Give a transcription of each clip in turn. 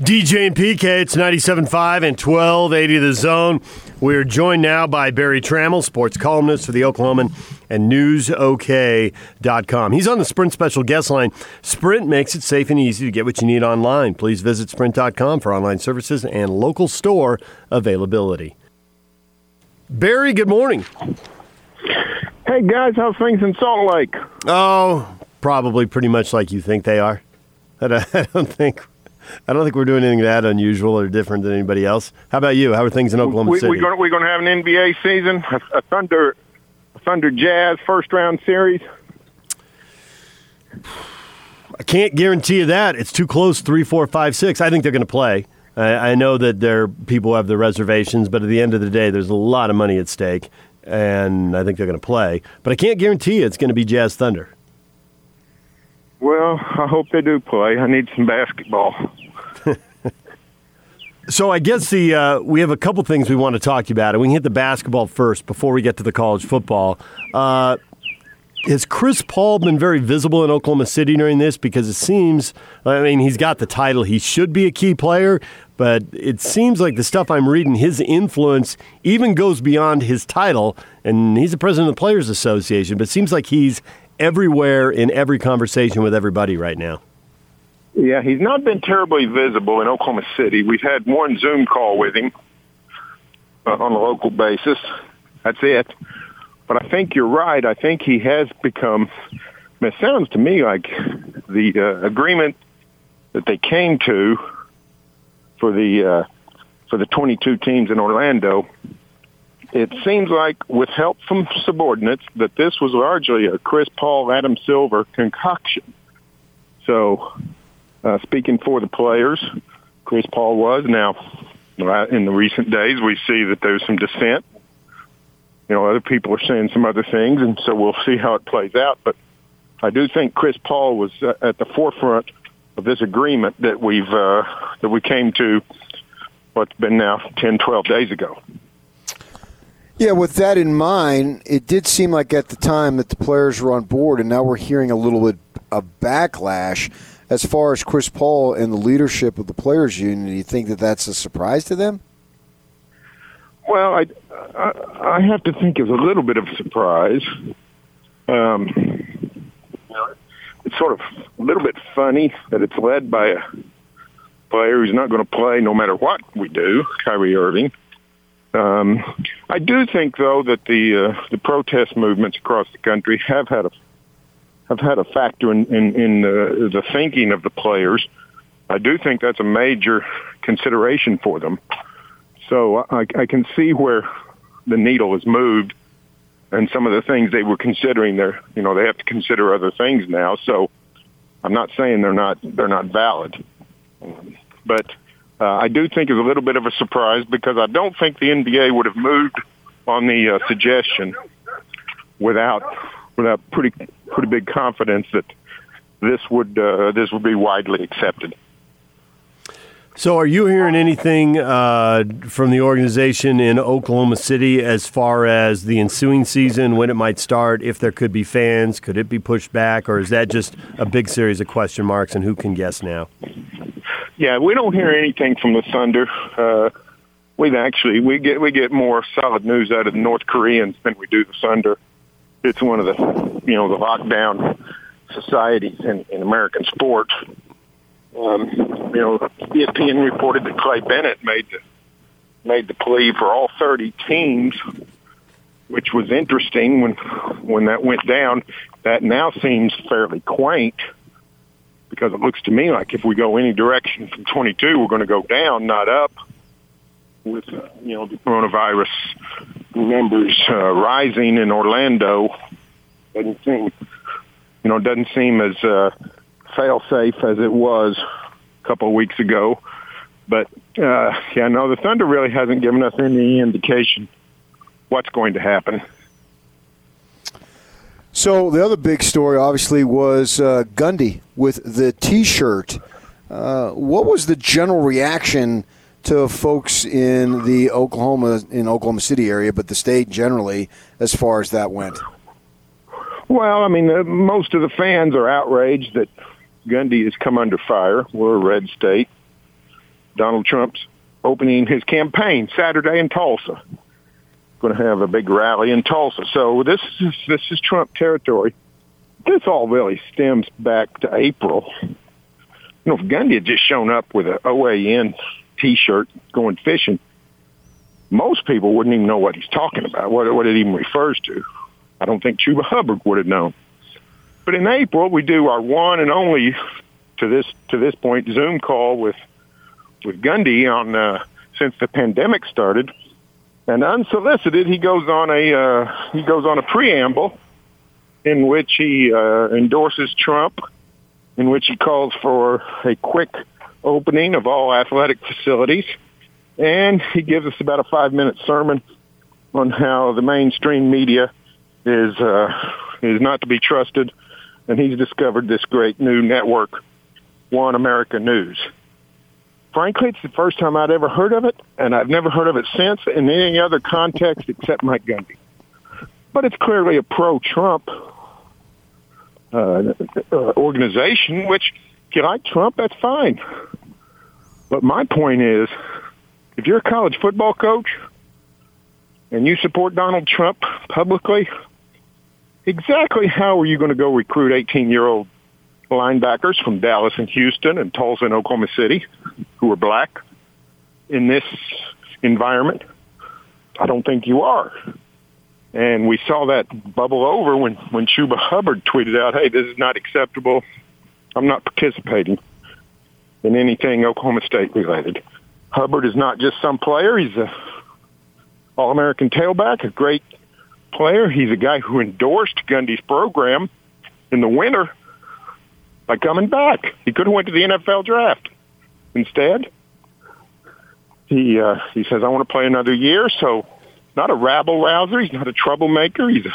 DJ and PK, it's 97.5 and 1280 The Zone. We're joined now by Berry Tramel, sports columnist for the Oklahoman and NewsOK.com. He's on the Sprint special guest line. Sprint makes it safe and easy to get what you need online. Please visit Sprint.com for online services and local store availability. Barry, good morning. Hey, guys, how's things in Salt Lake? Oh, probably pretty much like you think they are. I don't think I don't think we're doing anything that unusual or different than anybody else. How about you? How are things in Oklahoma we, City? We're going, to have an NBA season, a, a Thunder, a Thunder Jazz first round series. I can't guarantee you that. It's too close. Three, four, five, six. I think they're going to play. I, I know that there people have their reservations, but at the end of the day, there's a lot of money at stake, and I think they're going to play. But I can't guarantee you it's going to be Jazz Thunder. Well, I hope they do play. I need some basketball. So I guess the uh, we have a couple things we want to talk to you about, and we can hit the basketball first before we get to the college football. Uh, has Chris Paul been very visible in Oklahoma City during this? Because it seems, I mean, he's got the title. He should be a key player, but it seems like the stuff I'm reading, his influence even goes beyond his title. And he's the president of the Players Association, but it seems like he's everywhere in every conversation with everybody right now. Yeah, he's not been terribly visible in Oklahoma City. We've had one Zoom call with him uh, on a local basis. That's it. But I think you're right. I think he has become. It sounds to me like the uh, agreement that they came to for the uh, for the 22 teams in Orlando it seems like with help from subordinates that this was largely a Chris Paul, Adam Silver concoction. So, uh, speaking for the players, Chris Paul was. Now, in the recent days, we see that there's some dissent. You know, other people are saying some other things, and so we'll see how it plays out. But I do think Chris Paul was uh, at the forefront of this agreement that we've uh, that we came to what's been now 10, 12 days ago. Yeah, with that in mind, it did seem like at the time that the players were on board, and now we're hearing a little bit of backlash as far as Chris Paul and the leadership of the players' union. Do you think that that's a surprise to them? Well, I, I, I have to think it's a little bit of a surprise. Um, it's sort of a little bit funny that it's led by a player who's not going to play no matter what we do, Kyrie Irving. Um, I do think, though, that the uh, the protest movements across the country have had a have had a factor in in, in uh, the thinking of the players. I do think that's a major consideration for them. So I, I can see where the needle has moved, and some of the things they were considering, they're you know they have to consider other things now. So I'm not saying they're not they're not valid, but uh, I do think is a little bit of a surprise because I don't think the NBA would have moved on the uh, suggestion without without pretty pretty big confidence that this would uh, this would be widely accepted. So, are you hearing anything uh, from the organization in Oklahoma City as far as the ensuing season, when it might start, if there could be fans, could it be pushed back, or is that just a big series of question marks and who can guess now? Yeah, we don't hear anything from the Thunder. Uh, we've actually we get we get more solid news out of the North Koreans than we do the Thunder. It's one of the you know the lockdown societies in, in American sports. Um, you know, ESPN reported that Clay Bennett made the made the plea for all 30 teams, which was interesting when when that went down. That now seems fairly quaint because it looks to me like if we go any direction from 22, we're going to go down, not up. With you know the coronavirus numbers uh, rising in Orlando, doesn't seem you know doesn't seem as uh, fail safe as it was a couple of weeks ago. But uh, yeah, no, the Thunder really hasn't given us any indication what's going to happen. So the other big story, obviously, was uh, Gundy with the T-shirt. Uh, what was the general reaction to folks in the Oklahoma in Oklahoma City area, but the state generally, as far as that went? Well, I mean, uh, most of the fans are outraged that Gundy has come under fire. We're a red state. Donald Trump's opening his campaign Saturday in Tulsa. Going to have a big rally in Tulsa. So this is this is Trump territory. This all really stems back to April. You know, if Gundy had just shown up with an OAN T-shirt going fishing, most people wouldn't even know what he's talking about, what, what it even refers to. I don't think Chuba Hubbard would have known. But in April, we do our one and only to this to this point Zoom call with with Gundy on uh, since the pandemic started, and unsolicited, he goes on a uh, he goes on a preamble in which he uh, endorses Trump, in which he calls for a quick opening of all athletic facilities, and he gives us about a five minute sermon on how the mainstream media is uh, is not to be trusted, and he's discovered this great new network, One America News. Frankly, it's the first time I'd ever heard of it, and I've never heard of it since in any other context except Mike Gundy. But it's clearly a pro-Trump uh, organization, which if you like Trump, that's fine. But my point is, if you're a college football coach and you support Donald Trump publicly, exactly how are you going to go recruit 18-year-old linebackers from Dallas and Houston and Tulsa and Oklahoma City who are black in this environment? I don't think you are. And we saw that bubble over when, when Chuba Hubbard tweeted out, hey, this is not acceptable. I'm not participating in anything Oklahoma State related. Hubbard is not just some player. He's a All-American tailback, a great player. He's a guy who endorsed Gundy's program in the winter by coming back. He could have went to the NFL draft. Instead, he uh, he says, "I want to play another year." So, not a rabble rouser. He's not a troublemaker. He's a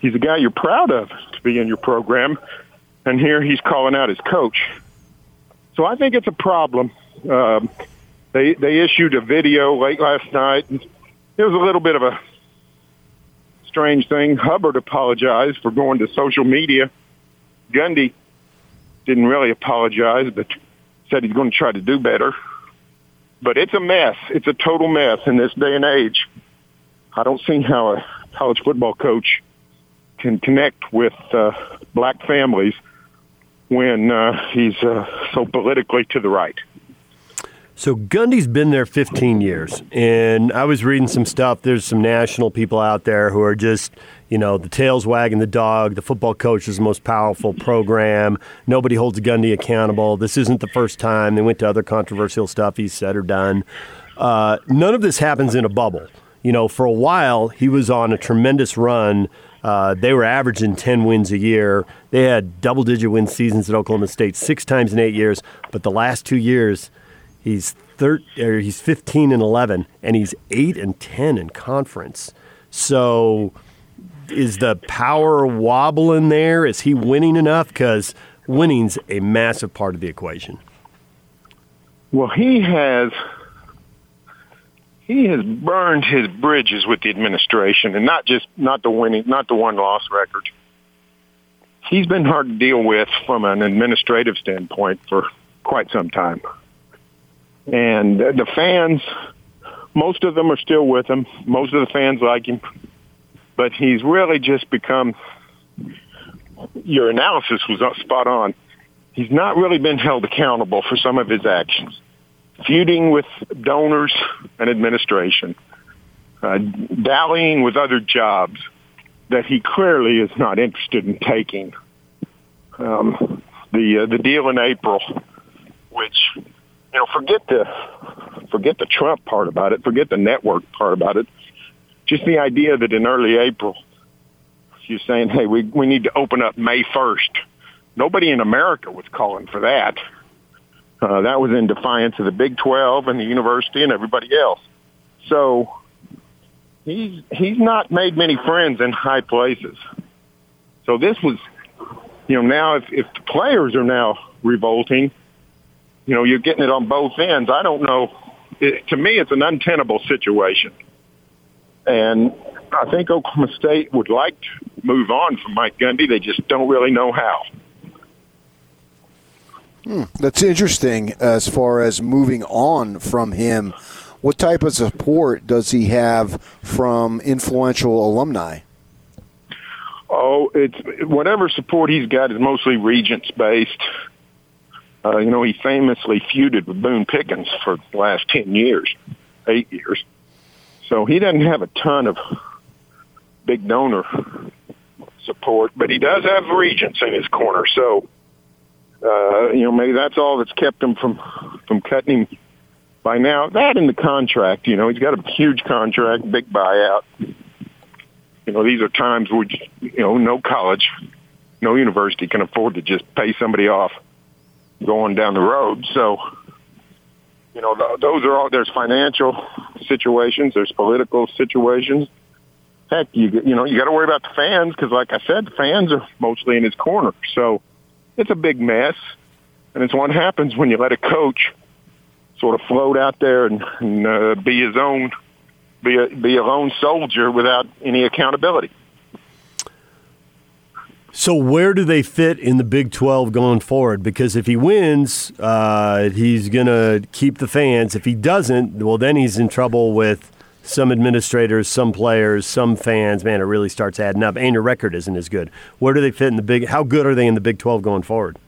he's a guy you're proud of to be in your program. And here he's calling out his coach. So I think it's a problem. Um, they they issued a video late last night. It was a little bit of a strange thing. Hubbard apologized for going to social media. Gundy didn't really apologize, but said he's going to try to do better. But it's a mess. It's a total mess in this day and age. I don't see how a college football coach can connect with uh, black families when uh, he's uh, so politically to the right. So Gundy's been there 15 years, and I was reading some stuff. There's some national people out there who are just, you know, the tail's wagging the dog. The football coach is the most powerful program. Nobody holds Gundy accountable. This isn't the first time. They went to other controversial stuff he's said or done. Uh, none of this happens in a bubble. You know, for a while, he was on a tremendous run. Uh, they were averaging 10 wins a year. They had double digit win seasons at Oklahoma State six times in eight years, but the last two years, He's thir- he's 15 and 11, and he's 8 and 10 in conference. So is the power wobbling there? Is he winning enough? Because winning's a massive part of the equation. Well, he has he has burned his bridges with the administration, and not just not the winning, not the one loss record. He's been hard to deal with from an administrative standpoint for quite some time. And the fans, most of them are still with him. Most of the fans like him. But he's really just become, your analysis was spot on. He's not really been held accountable for some of his actions. Feuding with donors and administration. Uh, dallying with other jobs that he clearly is not interested in taking. Um, the uh, the deal in April, which you know, forget the forget the Trump part about it, forget the network part about it. Just the idea that in early April, she's saying, "Hey, we we need to open up May 1st." Nobody in America was calling for that. Uh, that was in defiance of the Big 12 and the university and everybody else. So he's he's not made many friends in high places. So this was, you know, now if, if the players are now revolting, you know, you're getting it on both ends. I don't know. It, to me, it's an untenable situation. And I think Oklahoma State would like to move on from Mike Gundy. They just don't really know how. Hmm, that's interesting as far as moving on from him. What type of support does he have from influential alumni? Oh, it's whatever support he's got is mostly Regents based. Uh, you know, he famously feuded with Boone Pickens for the last ten years, eight years. So he doesn't have a ton of big donor support, but he does have Regents in his corner. So, uh, you know, maybe that's all that's kept him from from cutting him by now. That in the contract, you know, he's got a huge contract, big buyout. You know, these are times where, you know, no college, no university can afford to just pay somebody off going down the road. So, you know, those are all, there's financial situations, there's political situations. Heck, you, you know, you got to worry about the fans because, like I said, the fans are mostly in his corner. So it's a big mess. And it's what happens when you let a coach sort of float out there and, and uh, be his own be a be a lone soldier without any accountability. So where do they fit in the Big 12 going forward? Because if he wins, uh, he's going to keep the fans. If he doesn't, well, then he's in trouble with some administrators, some players, some fans. Man, it really starts adding up. And your record isn't as good. Where do they fit in the Big? How good are they in the Big 12 going forward?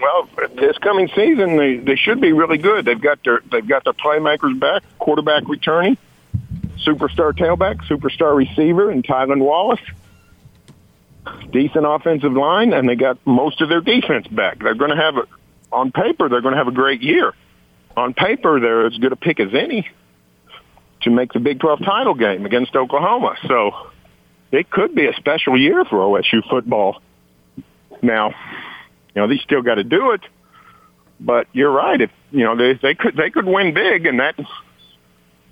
Well, this coming season, they they should be really good. They've got their they've got their playmakers back, quarterback returning superstar tailback, superstar receiver, and Tylan Wallace. Decent offensive line, and they got most of their defense back. They're going to have, a, on paper, they're going to have a great year. On paper, they're as good a pick as any to make the Big 12 title game against Oklahoma. So it could be a special year for OSU football. Now, you know, they still got to do it, but you're right. If you know they they could they could win big, and that you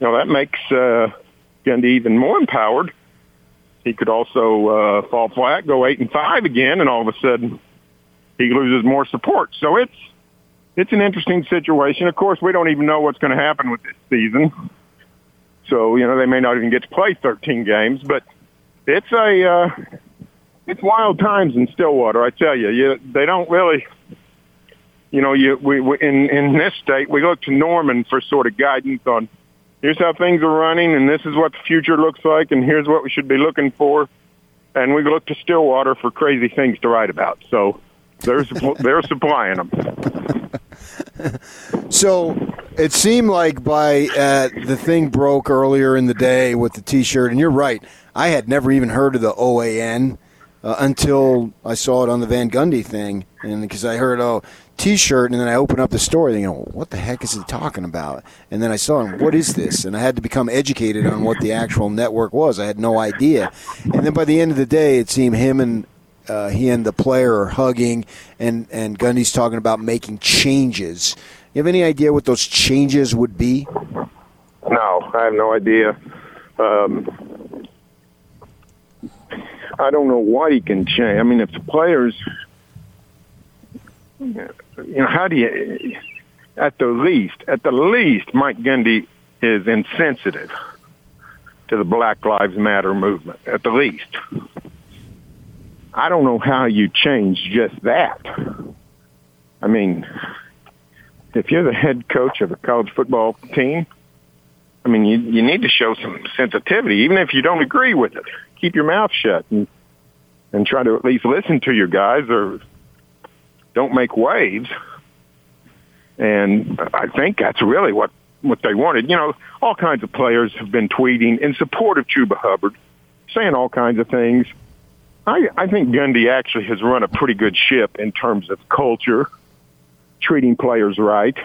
know that makes uh, Gundy even more empowered. He could also uh, fall flat, go eight and five again, and all of a sudden he loses more support. So it's it's an interesting situation. Of course, we don't even know what's going to happen with this season. So you know they may not even get to play 13 games, but it's a uh, it's wild times in Stillwater. I tell you, you they don't really. You know, you we, we in in this state we look to Norman for sort of guidance on here's how things are running, and this is what the future looks like, and here's what we should be looking for. And we look to Stillwater for crazy things to write about. So they're they're supplying them. so it seemed like by uh, the thing broke earlier in the day with the T-shirt, and you're right. I had never even heard of the OAN uh, until I saw it on the Van Gundy thing, and because I heard oh T-shirt, and then I opened up the story, you know what the heck is he talking about? And then I saw him, what is this? And I had to become educated on what the actual network was. I had no idea. And then by the end of the day, it seemed him and uh, he and the player are hugging, and and Gundy's talking about making changes. You have any idea what those changes would be? No, I have no idea. Um, I don't know what he can change. I mean, if the players, you know, how do you, at the least, at the least, Mike Gundy is insensitive to the Black Lives Matter movement, at the least. I don't know how you change just that. I mean, if you're the head coach of a college football team, I mean, you, you need to show some sensitivity, even if you don't agree with it keep your mouth shut and and try to at least listen to your guys or don't make waves. And I think that's really what what they wanted. You know, all kinds of players have been tweeting in support of Chuba Hubbard, saying all kinds of things. I, I think Gundy actually has run a pretty good ship in terms of culture, treating players right.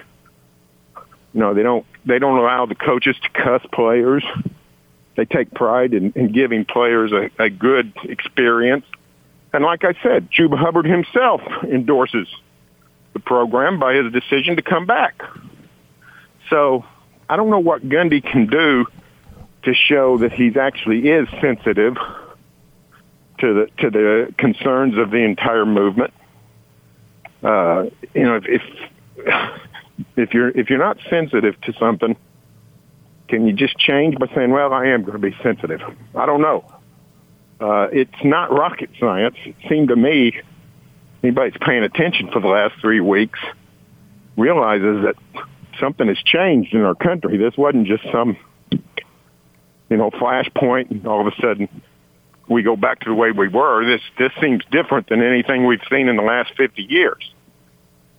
You know, they don't they don't allow the coaches to cuss players they take pride in, in giving players a, a good experience. And like I said, Chuba Hubbard himself endorses the program by his decision to come back. So I don't know what Gundy can do to show that he actually is sensitive to the to the concerns of the entire movement. Uh, you know, if, if if you're if you're not sensitive to something, can you just change by saying, well, I am going to be sensitive? I don't know. Uh, it's not rocket science. It seemed to me anybody that's paying attention for the last three weeks realizes that something has changed in our country. This wasn't just some, you know, flashpoint and all of a sudden we go back to the way we were. This this seems different than anything we've seen in the last 50 years.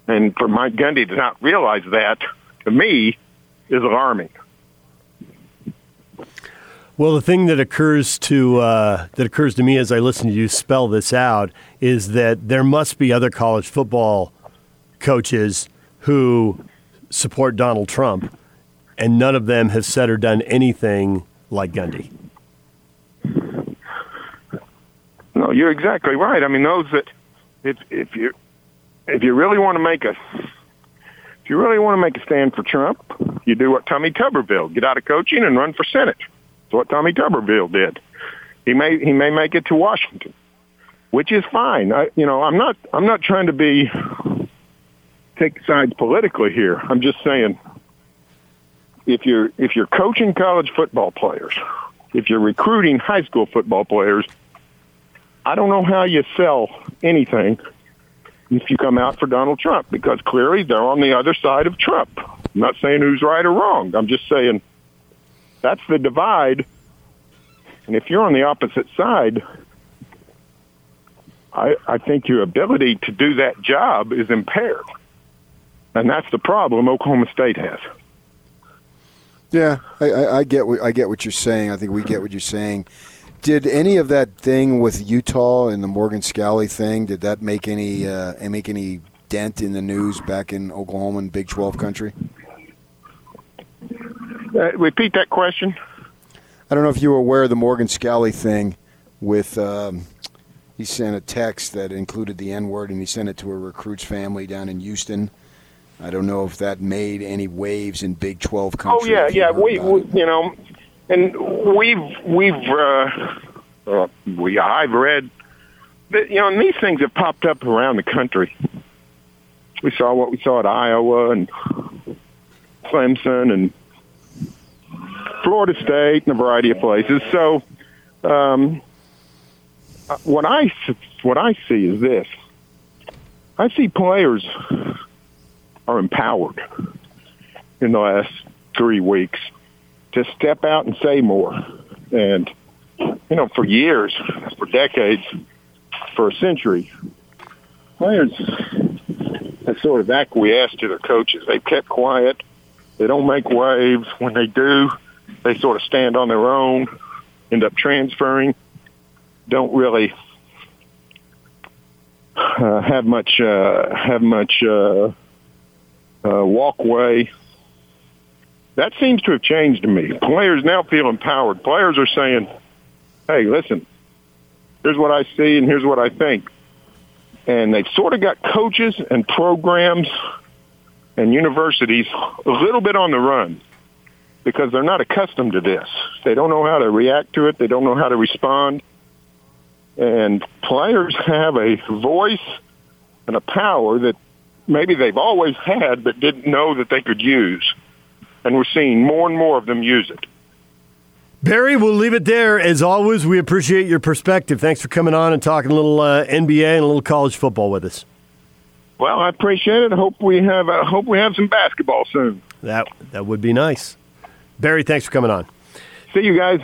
And for Mike Gundy to not realize that, to me, is alarming. Well, the thing that occurs to uh, that occurs to me as I listen to you spell this out is that there must be other college football coaches who support Donald Trump, and none of them have said or done anything like Gundy. No, you're exactly right. I mean, those that if if you if you really want to make a if you really want to make a stand for Trump, you do what Tommy Tuberville get out of coaching and run for Senate. That's what Tommy Tuberville did. He may he may make it to Washington, which is fine. I, you know, I'm not I'm not trying to be take sides politically here. I'm just saying if you're if you're coaching college football players, if you're recruiting high school football players, I don't know how you sell anything if you come out for Donald Trump because clearly they're on the other side of Trump. I'm not saying who's right or wrong. I'm just saying that's the divide. And if you're on the opposite side, I, I think your ability to do that job is impaired. And that's the problem Oklahoma State has. Yeah, I, I, I get what I get what you're saying. I think we get what you're saying. Did any of that thing with Utah and the Morgan Scalley thing? Did that make any uh, make any dent in the news back in Oklahoma and Big 12 country? Uh, repeat that question. I don't know if you were aware of the Morgan Scalley thing. With um, he sent a text that included the N word, and he sent it to a recruit's family down in Houston. I don't know if that made any waves in Big 12 country. Oh yeah, yeah. We, we, you know, and we've we've uh, uh, we I've read that you know, and these things have popped up around the country. We saw what we saw at Iowa and Clemson and Florida State and a variety of places. So, um, what I what I see is this: I see players are empowered in the last three weeks to step out and say more. And, you know, for years, for decades, for a century, players have sort of acquiesced to their coaches. They've kept quiet. They don't make waves. When they do, they sort of stand on their own, end up transferring, don't really uh, have much uh, have much uh, uh, walkway. That seems to have changed to me. Players now feel empowered. Players are saying, hey, listen, here's what I see and here's what I think. And they've sort of got coaches and programs and universities a little bit on the run because they're not accustomed to this. They don't know how to react to it. They don't know how to respond. And players have a voice and a power that maybe they've always had but didn't know that they could use. And we're seeing more and more of them use it. Berry, we'll leave it there. As always, we appreciate your perspective. Thanks for coming on and talking a little uh, NBA and a little college football with us. Well, I appreciate it. I hope we have uh, hope we have some basketball soon. That that would be nice. Berry, thanks for coming on. See you guys.